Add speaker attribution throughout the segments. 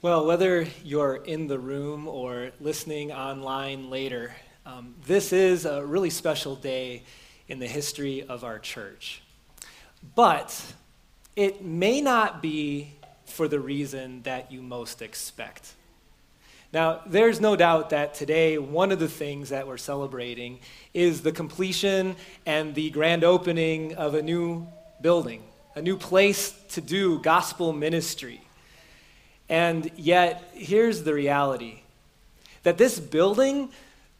Speaker 1: Well, whether you're in the room or listening online later, um, this is a really special day in the history of our church. But it may not be for the reason that you most expect. Now, there's no doubt that today, one of the things that we're celebrating is the completion and the grand opening of a new building, a new place to do gospel ministry. And yet, here's the reality that this building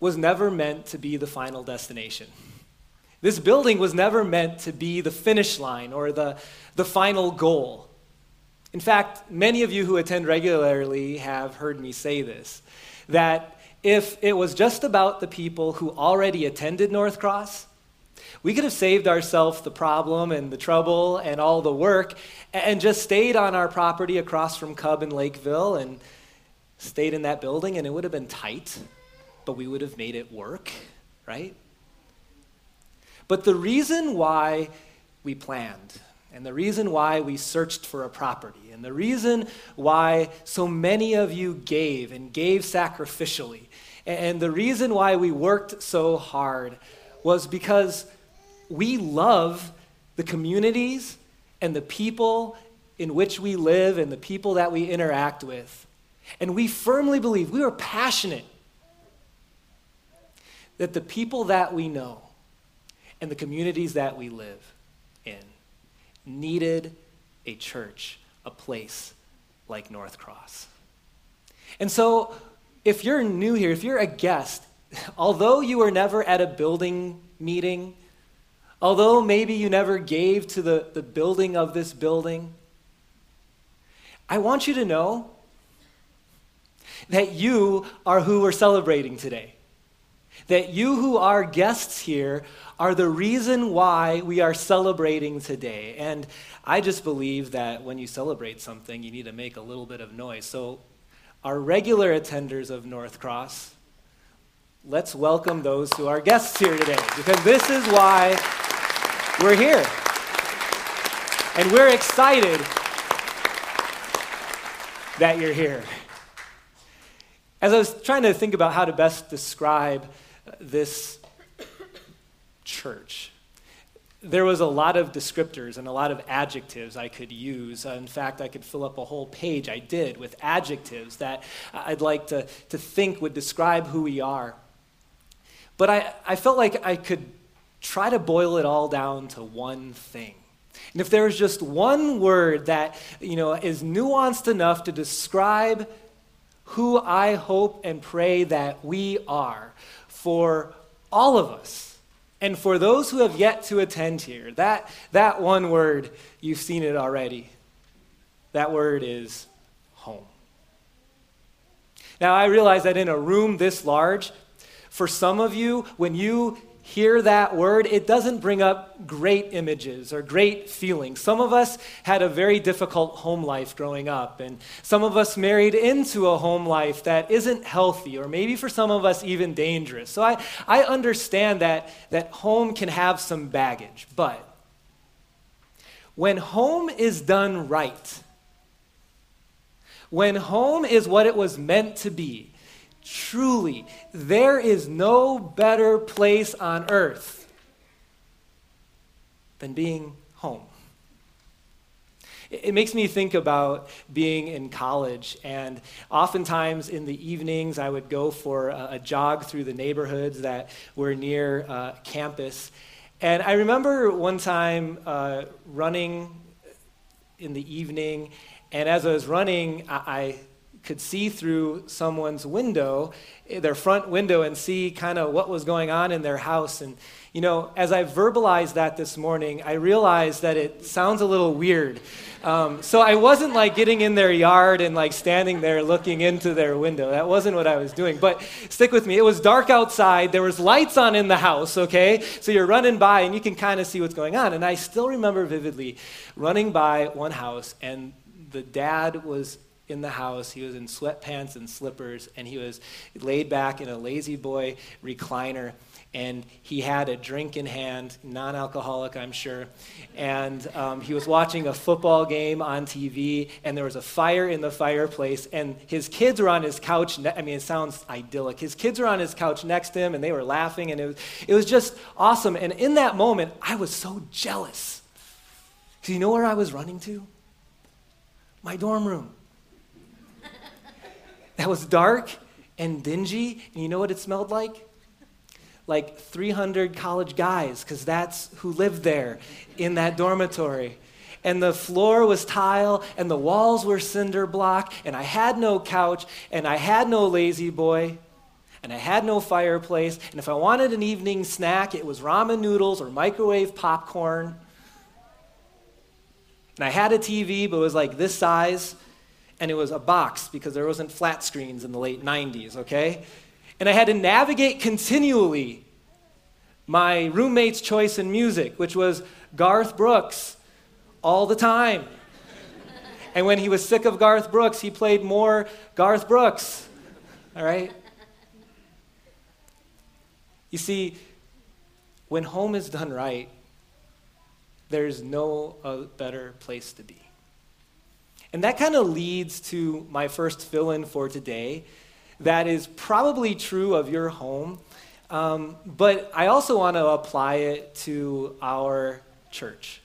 Speaker 1: was never meant to be the final destination. This building was never meant to be the finish line or the, the final goal. In fact, many of you who attend regularly have heard me say this that if it was just about the people who already attended NorthCross, we could have saved ourselves the problem and the trouble and all the work and just stayed on our property across from Cub and Lakeville and stayed in that building, and it would have been tight, but we would have made it work, right? But the reason why we planned, and the reason why we searched for a property, and the reason why so many of you gave and gave sacrificially, and the reason why we worked so hard was because we love the communities and the people in which we live and the people that we interact with. And we firmly believe, we are passionate that the people that we know and the communities that we live in needed a church, a place like NorthCross. And so, if you're new here, if you're a guest, although you were never at a building meeting, Although maybe you never gave to the, the building of this building, I want you to know that you are who we're celebrating today. That you who are guests here are the reason why we are celebrating today. And I just believe that when you celebrate something, you need to make a little bit of noise. So, our regular attenders of NorthCross, let's welcome those who are guests here today because this is why we're here. And we're excited that you're here. As I was trying to think about how to best describe this church, there was a lot of descriptors and a lot of adjectives I could use. In fact, I could fill up a whole page, I did, with adjectives that I'd like to, to think would describe who we are. But I, I felt like I could try to boil it all down to one thing. And if there is just one word that, you know, is nuanced enough to describe who I hope and pray that we are for all of us and for those who have yet to attend here, that, that one word, you've seen it already. That word is home. Now, I realize that in a room this large, for some of you, when you hear that word, it doesn't bring up great images or great feelings. Some of us had a very difficult home life growing up, and some of us married into a home life that isn't healthy, or maybe for some of us, even dangerous. So I, I understand that, that home can have some baggage, but when home is done right, when home is what it was meant to be, Truly, there is no better place on earth than being home. It makes me think about being in college, and oftentimes in the evenings, I would go for a, jog through the neighborhoods that were near uh, campus. And I remember one time uh, running in the evening, and as I was running, I, I could see through someone's window, their front window, and see kind of what was going on in their house. And, you know, as I verbalized that this morning, I realized that it sounds a little weird. Um, so I wasn't like getting in their yard and like standing there looking into their window. That wasn't what I was doing. But stick with me. It was dark outside. There was lights on in the house, okay? So you're running by and you can kind of see what's going on. And I still remember vividly running by one house and the dad was in the house. He was in sweatpants and slippers, and he was laid back in a La-Z-Boy recliner. and he had a drink in hand, non alcoholic, I'm sure. And um, he was watching a football game on TV, and there was a fire in the fireplace, and his kids were on his couch. Ne- I mean, it sounds idyllic. His kids were on his couch next to him, and they were laughing, and it was, it was just awesome. And in that moment, I was so jealous. Because you know where I was running to? My dorm room. That was dark and dingy, and you know what it smelled like? like 300 college guys, because that's who lived there in that dormitory. And the floor was tile, and the walls were cinder block, and I had no couch, and I had no La-Z-Boy, and I had no fireplace. And if I wanted an evening snack, it was ramen noodles or microwave popcorn. And I had a TV, but it was like this size, and it was a box because there wasn't flat screens in the late 90s, okay? And I had to navigate continually my roommate's choice in music, which was Garth Brooks all the time. and when he was sick of Garth Brooks, he played more Garth Brooks. All right? You see, when home is done right, there's no uh, better place to be. And that kind of leads to my first fill in for today. That is probably true of your home, um, but I also want to apply it to our church.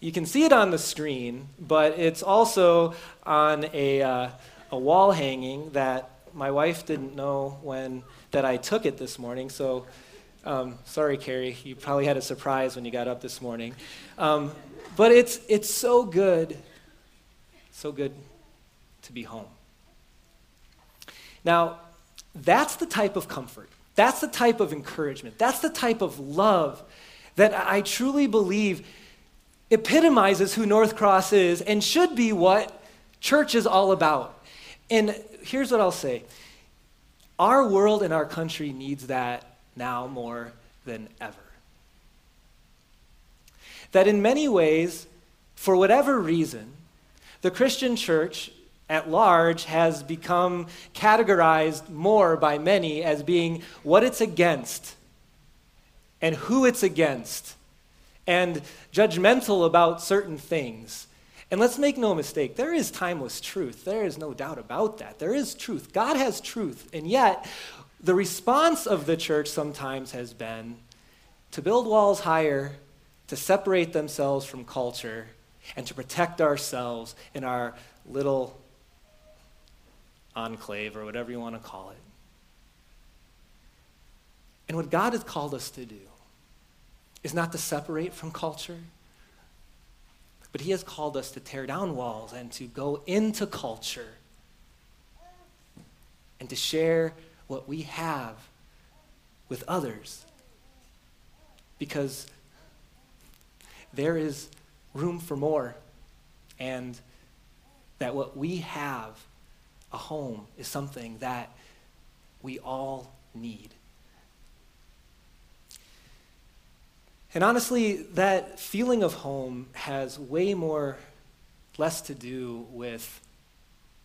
Speaker 1: You can see it on the screen, but it's also on a, uh, a wall hanging that my wife didn't know when that I took it this morning. So, um, sorry, Carrie, you probably had a surprise when you got up this morning. Um, but it's it's so good, so good to be home. Now, that's the type of comfort. That's the type of encouragement. That's the type of love that I truly believe epitomizes who NorthCross is and should be what church is all about. And here's what I'll say our world and our country needs that now more than ever. That in many ways, for whatever reason, the Christian church at large has become categorized more by many as being what it's against and who it's against and judgmental about certain things. And let's make no mistake, there is timeless truth. There is no doubt about that. There is truth. God has truth. And yet, the response of the church sometimes has been to build walls higher, to separate themselves from culture, and to protect ourselves in our little enclave or whatever you want to call it. And what God has called us to do is not to separate from culture, but He has called us to tear down walls and to go into culture and to share what we have with others. Because there is room for more, and that what we have a home is something that we all need. And honestly, that feeling of home has way more, less to do with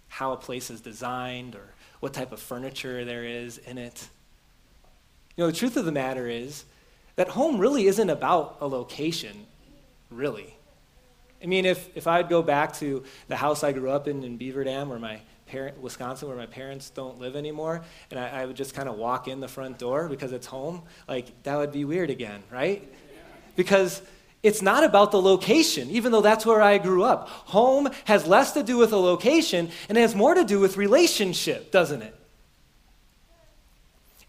Speaker 1: how a place is designed or what type of furniture there is in it. You know, the truth of the matter is that home really isn't about a location, really. I mean, if, if I'd go back to the house I grew up in in Beaver Dam where my parent, Wisconsin, where my parents don't live anymore, and I, I would just kind of walk in the front door because it's home, like that would be weird again, right? Because it's not about the location, even though that's where I grew up. Home has less to do with a location and it has more to do with relationship, doesn't it?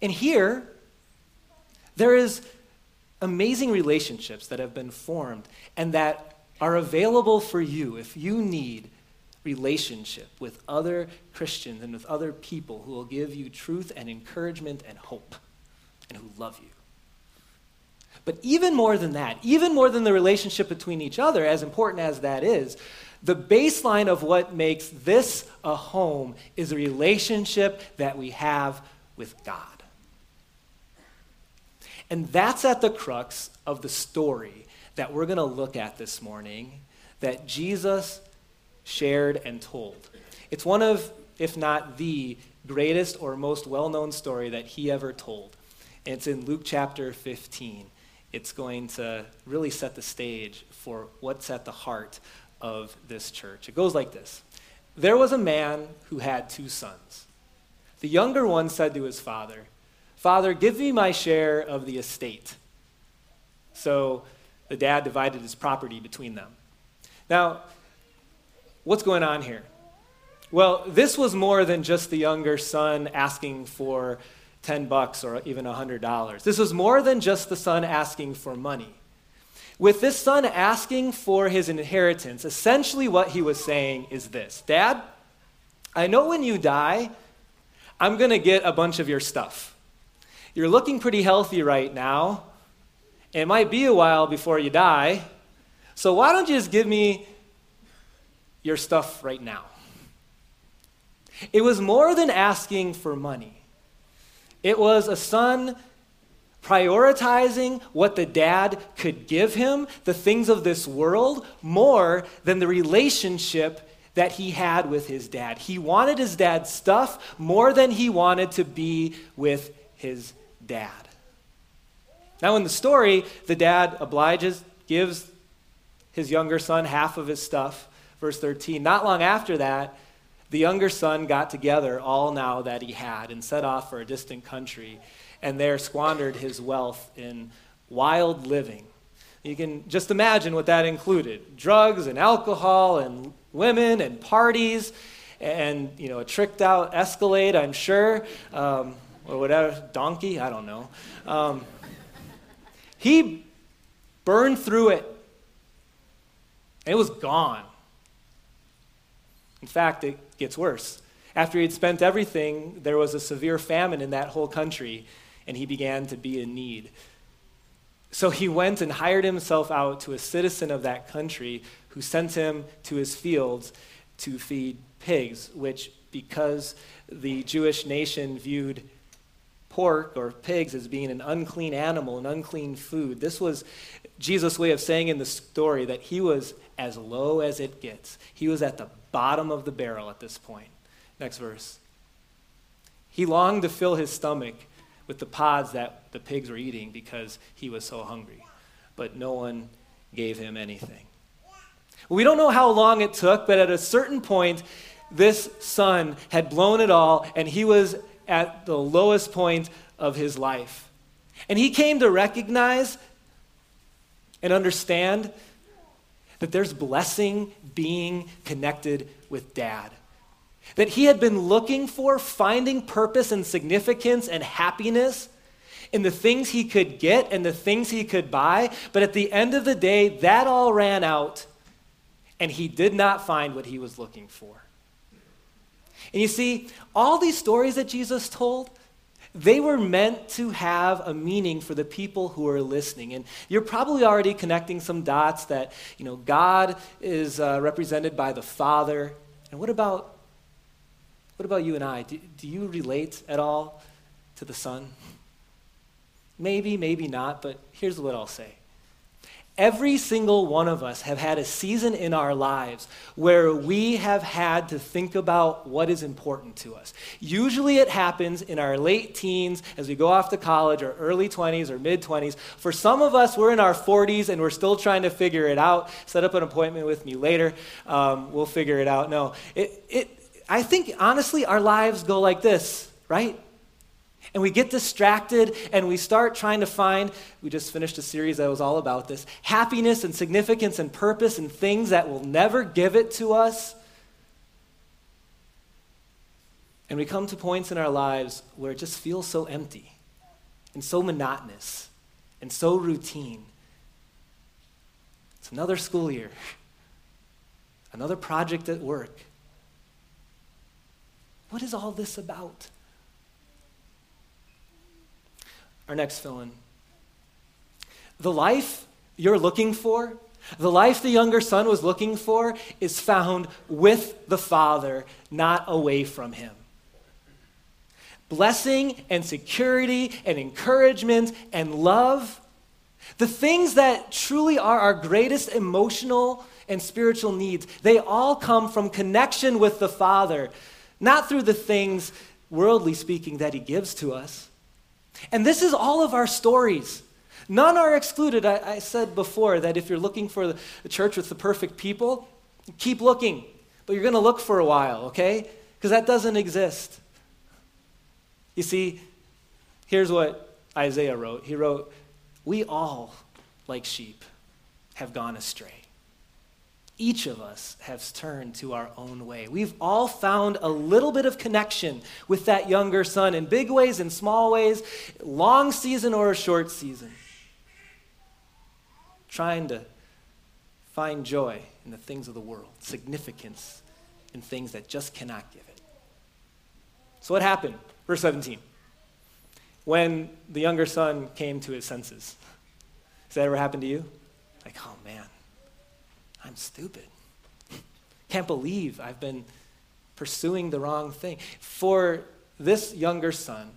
Speaker 1: And here, there is amazing relationships that have been formed and that are available for you if you need relationship with other Christians and with other people who will give you truth and encouragement and hope and who love you. But even more than that, even more than the relationship between each other, as important as that is, the baseline of what makes this a home is a relationship that we have with God. And that's at the crux of the story that we're going to look at this morning that Jesus shared, and told. It's one of, if not the greatest or most well known story that he ever told. It's in Luke chapter 15. It's going to really set the stage for what's at the heart of this church. It goes like this There was a man who had two sons. The younger one said to his father, Father, give me my share of the estate. So the dad divided his property between them. Now, what's going on here? Well, this was more than just the younger son asking for 10 bucks or even $100. This was more than just the son asking for money. With this son asking for his inheritance, essentially what he was saying is this Dad, I know when you die, I'm going to get a bunch of your stuff. You're looking pretty healthy right now. It might be a while before you die. So why don't you just give me your stuff right now? It was more than asking for money. It was a son prioritizing what the dad could give him, the things of this world, more than the relationship that he had with his dad. He wanted his dad's stuff more than he wanted to be with his dad. Now, in the story, the dad obliges, gives his younger son half of his stuff. Verse 13. Not long after that, the younger son got together all now that he had and set off for a distant country, and there squandered his wealth in wild living. You can just imagine what that included drugs and alcohol and women and parties and you know a tricked out escalade i'm sure um, or whatever donkey i don't know um, he burned through it and it was gone in fact it gets worse. After he had spent everything, there was a severe famine in that whole country, and he began to be in need. So he went and hired himself out to a citizen of that country who sent him to his fields to feed pigs, which, because the Jewish nation viewed pork or pigs as being an unclean animal, an unclean food, this was Jesus' way of saying in the story that he was as low as it gets. He was at the bottom of the barrel at this point. Next verse. He longed to fill his stomach with the pods that the pigs were eating because he was so hungry, but no one gave him anything. We don't know how long it took, but at a certain point, this son had blown it all, and he was at the lowest point of his life. And he came to recognize and understand that there's blessing being connected with dad. That he had been looking for, finding purpose and significance and happiness in the things he could get and the things he could buy. But at the end of the day, that all ran out, and he did not find what he was looking for. And you see, all these stories that Jesus told, they were meant to have a meaning for the people who are listening. And you're probably already connecting some dots that, you know, God is uh, represented by the Father. And what about, what about you and I? Do, do you relate at all to the Son? Maybe, maybe not, but here's what I'll say. Every single one of us have had a season in our lives where we have had to think about what is important to us. Usually it happens in our late teens as we go off to college or early 20s or mid 20s. For some of us, we're in our 40s and we're still trying to figure it out. Set up an appointment with me later. Um, we'll figure it out. No, it, it, I think honestly, our lives go like this, right? And we get distracted and we start trying to find, we just finished a series that was all about this happiness and significance and purpose and things that will never give it to us. And we come to points in our lives where it just feels so empty and so monotonous and so routine. It's another school year, another project at work. What is all this about? Our next fill in. The life you're looking for, the life the younger son was looking for, is found with the Father, not away from him. Blessing and security and encouragement and love, the things that truly are our greatest emotional and spiritual needs, they all come from connection with the Father, not through the things, worldly speaking, that He gives to us. And this is all of our stories. None are excluded. I, I said before that if you're looking for the, church with the perfect people, keep looking. But you're going to look for a while, okay? Because that doesn't exist. You see, here's what Isaiah wrote. He wrote, We all, like sheep, have gone astray. Each of us has turned to our own way. We've all found a little bit of connection with that younger son in big ways and small ways, long season or a short season. Trying to find joy in the things of the world, significance in things that just cannot give it. So, what happened? Verse 17. When the younger son came to his senses. Has that ever happened to you? Like, oh man, I'm stupid. Can't believe I've been pursuing the wrong thing. For this younger son,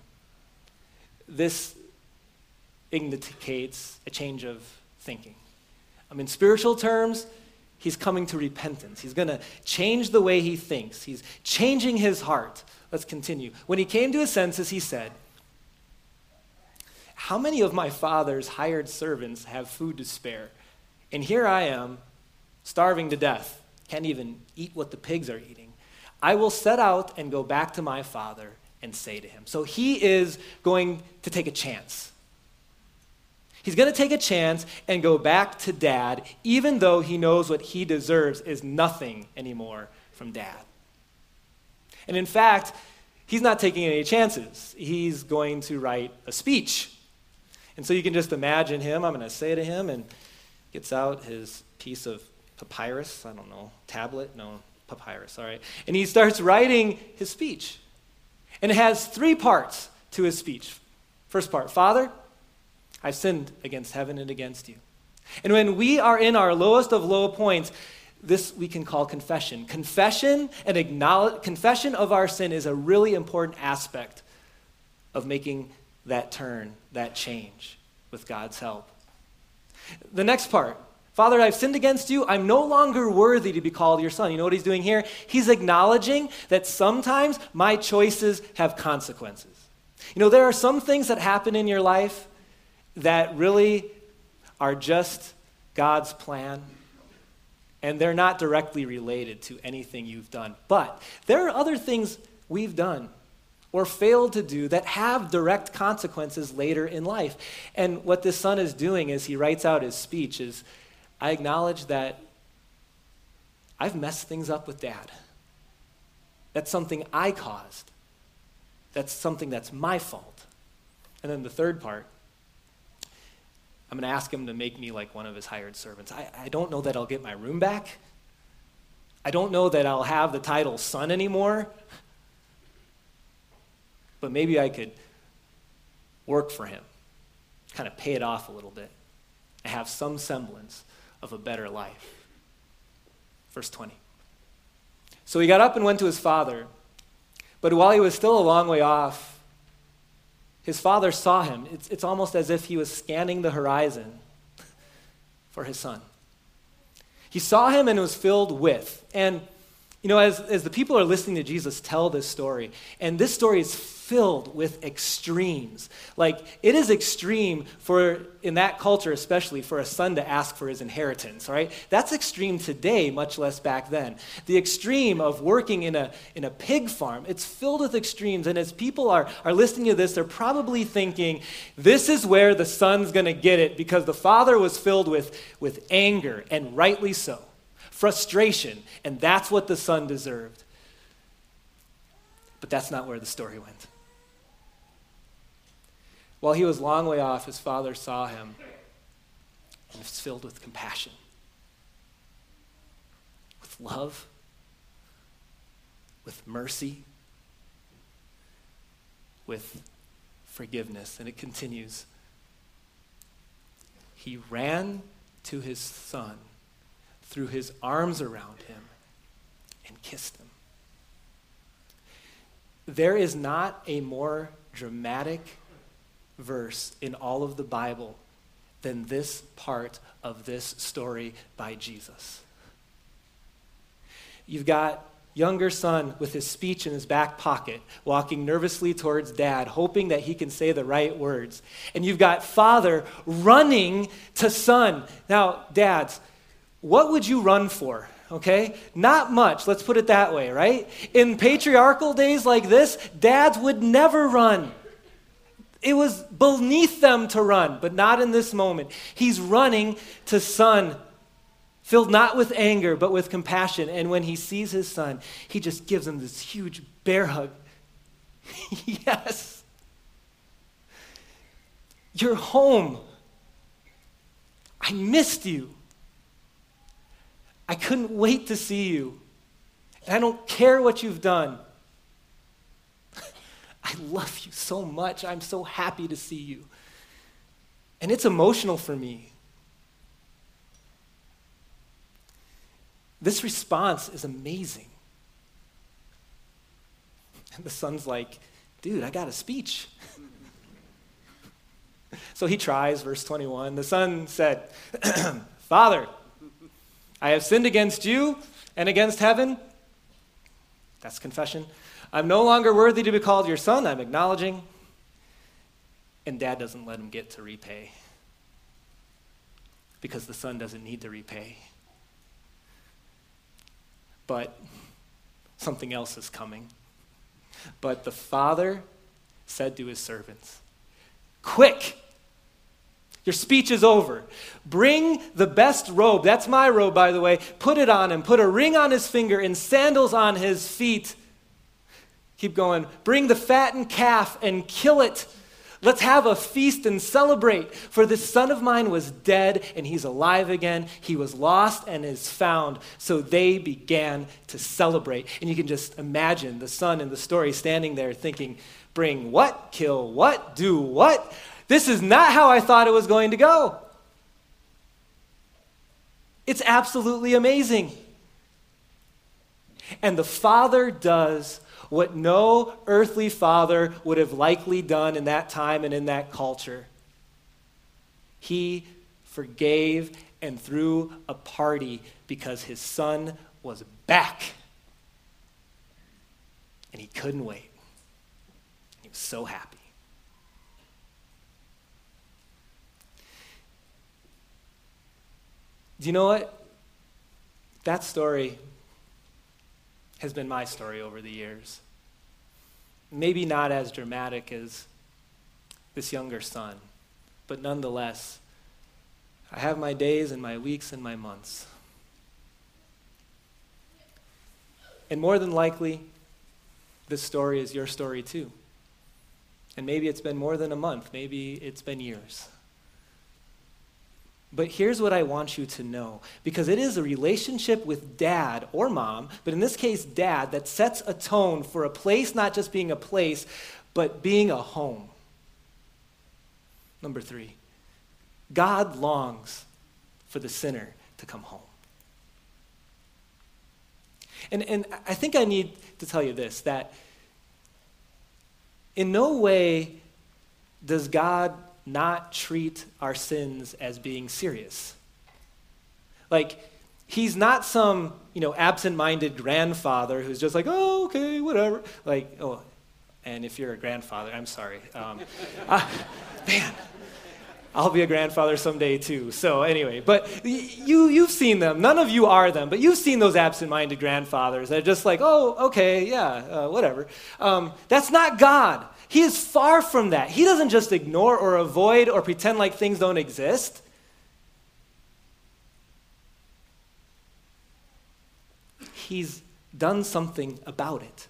Speaker 1: this indicates a change of thinking. I mean, spiritual terms, he's coming to repentance. He's going to change the way he thinks. He's changing his heart. Let's continue. When he came to his senses, he said, How many of my father's hired servants have food to spare? And here I am, starving to death, can't even eat what the pigs are eating. I will set out and go back to my father and say to him. So he is going to take a chance. He's going to take a chance and go back to dad, even though he knows what he deserves is nothing anymore from dad. And in fact, he's not taking any chances. He's going to write a speech. And so you can just imagine him. I'm going to say to him, and gets out his piece of papyrus. I don't know, tablet? No, papyrus, all right. And he starts writing his speech. And it has three parts to his speech. First part Father, I've sinned against heaven and against you. And when we are in our lowest of low points, this we can call confession. Confession and acknowledge confession of our sin is a really important aspect of making that turn, that change with God's help. The next part Father, I've sinned against you. I'm no longer worthy to be called your son. You know what he's doing here? He's acknowledging that sometimes my choices have consequences. You know, there are some things that happen in your life that really are just God's plan, and they're not directly related to anything you've done. But there are other things we've done or failed to do that have direct consequences later in life. And what this son is doing as he writes out his speech is I acknowledge that I've messed things up with dad. That's something I caused. That's something that's my fault. And then the third part I'm going to ask him to make me like one of his hired servants. I, I don't know that I'll get my room back. I don't know that I'll have the title son anymore. But maybe I could work for him, kind of pay it off a little bit, have some semblance of a better life. Verse 20. So he got up and went to his father. But while he was still a long way off, his father saw him. It's, it's almost as if he was scanning the horizon for his son. He saw him and was filled with. And, you know, as, as the people are listening to Jesus tell this story, and this story is filled with extremes. Like, it is extreme for, in that culture especially, for a son to ask for his inheritance, right? That's extreme today, much less back then. The extreme of working in a, in a pig farm, it's filled with extremes. And as people are, are listening to this, they're probably thinking, this is where the son's going to get it because the father was filled with, with anger, and rightly so, frustration, and that's what the son deserved. But that's not where the story went. While he was long way off, his father saw him and was filled with compassion, with love, with mercy, with forgiveness. And it continues. He ran to his son, threw his arms around him, and kissed him. There is not a more dramatic verse in all of the Bible than this part of this story by Jesus. You've got younger son with his speech in his back pocket, walking nervously towards dad, hoping that he can say the right words. And you've got father running to son. Now, dads, what would you run for? Okay? Not much, let's put it that way, right? In patriarchal days like this, dads would never run. It was beneath them to run, but not in this moment. He's running to son, filled not with anger, but with compassion. And when he sees his son, he just gives him this huge bear hug. yes. You're home. I missed you. I couldn't wait to see you. And I don't care what you've done. I love you so much. I'm so happy to see you. And it's emotional for me. This response is amazing. And the son's like, dude, I got a speech. so he tries, verse 21. The son said, Father, I have sinned against you and against heaven. That's confession. I'm no longer worthy to be called your son. I'm acknowledging. And dad doesn't let him get to repay because the son doesn't need to repay. But something else is coming. But the father said to his servants, Quick! Your speech is over. Bring the best robe. That's my robe, by the way. Put it on him. Put a ring on his finger and sandals on his feet. Keep going. Bring the fattened calf and kill it. Let's have a feast and celebrate. For this son of mine was dead and he's alive again. He was lost and is found. So they began to celebrate. And you can just imagine the son in the story standing there thinking, Bring what? Kill what? Do what? This is not how I thought it was going to go. It's absolutely amazing. And the Father does what no earthly father would have likely done in that time and in that culture. He forgave and threw a party because his son was back. And he couldn't wait. He was so happy. Do you know what? That story has been my story over the years. Maybe not as dramatic as this younger son, but nonetheless, I have my days and my weeks and my months. And more than likely, this story is your story too. And maybe it's been more than a month, maybe it's been years. But here's what I want you to know because it is a relationship with dad or mom, but in this case, dad, that sets a tone for a place not just being a place, but being a home. Number three, God longs for the sinner to come home. And, and I think I need to tell you this that in no way does God not treat our sins as being serious. Like, he's not some, you know, absent-minded grandfather who's just like, oh, okay, whatever. Like, oh, and if you're a grandfather, I'm sorry. Um, man, I'll be a grandfather someday too. So anyway, but you you've seen them. None of you are them, but you've seen those absent-minded grandfathers that are just like, oh, okay, yeah, uh, whatever. Um, that's not God. He is far from that. He doesn't just ignore or avoid or pretend like things don't exist. He's done something about it.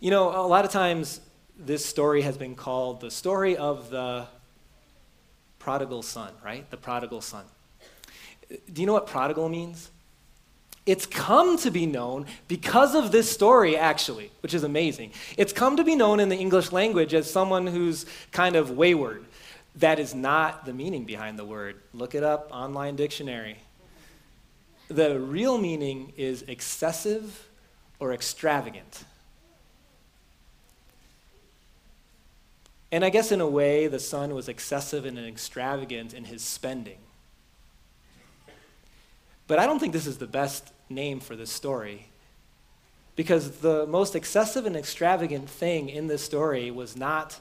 Speaker 1: You know, a lot of times this story has been called the story of the prodigal son, right? The prodigal son. Do you know what prodigal means? It's come to be known because of this story, actually, which is amazing. It's come to be known in the English language as someone who's kind of wayward. That is not the meaning behind the word. Look it up, online dictionary. The real meaning is excessive or extravagant. And I guess in a way, the son was excessive and extravagant in his spending. But I don't think this is the best name for this story. Because the most excessive and extravagant thing in this story was not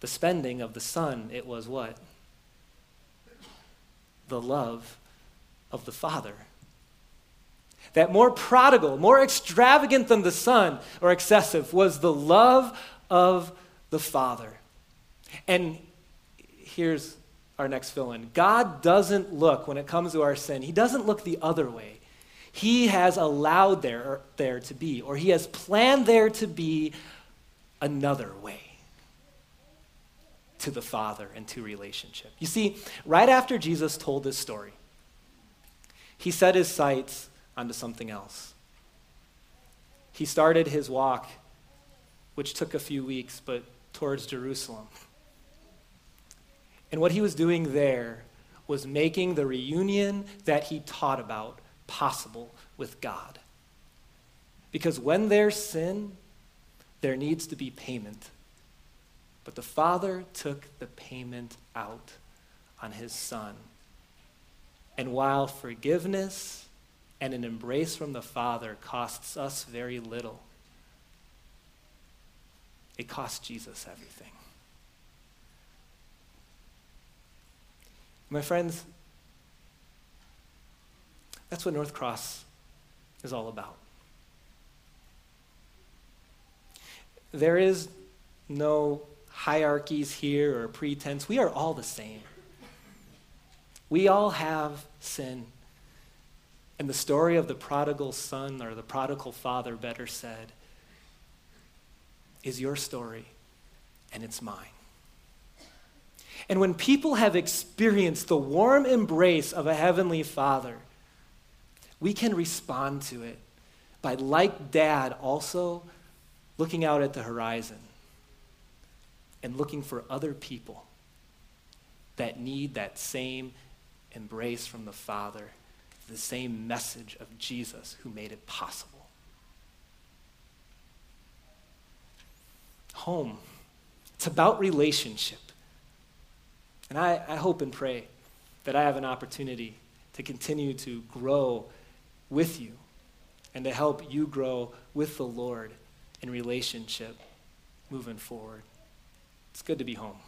Speaker 1: the spending of the son, it was what? The love of the father. That more prodigal, more extravagant than the son, or excessive, was the love of the father. And here's our next fill in God doesn't look, when it comes to our sin, He doesn't look the other way. He has allowed there, there to be, or He has planned there to be another way to the Father and to relationship. You see, right after Jesus told this story, he set his sights onto something else. He started his walk, which took a few weeks, but towards Jerusalem. And what he was doing there was making the reunion that he taught about possible with God. Because when there's sin, there needs to be payment. But the Father took the payment out on his Son. And while forgiveness and an embrace from the Father costs us very little, it costs Jesus everything. My friends, that's what NorthCross is all about. There is no hierarchies here or pretense. We are all the same. We all have sin. And the story of the prodigal son, or the prodigal father, better said, is your story, and it's mine. And when people have experienced the warm embrace of a heavenly father, we can respond to it by, like dad, also looking out at the horizon and looking for other people that need that same embrace from the Father, the same message of Jesus who made it possible. Home, it's about relationship. And I, I hope and pray that I have an opportunity to continue to grow with you and to help you grow with the Lord in relationship moving forward. It's good to be home.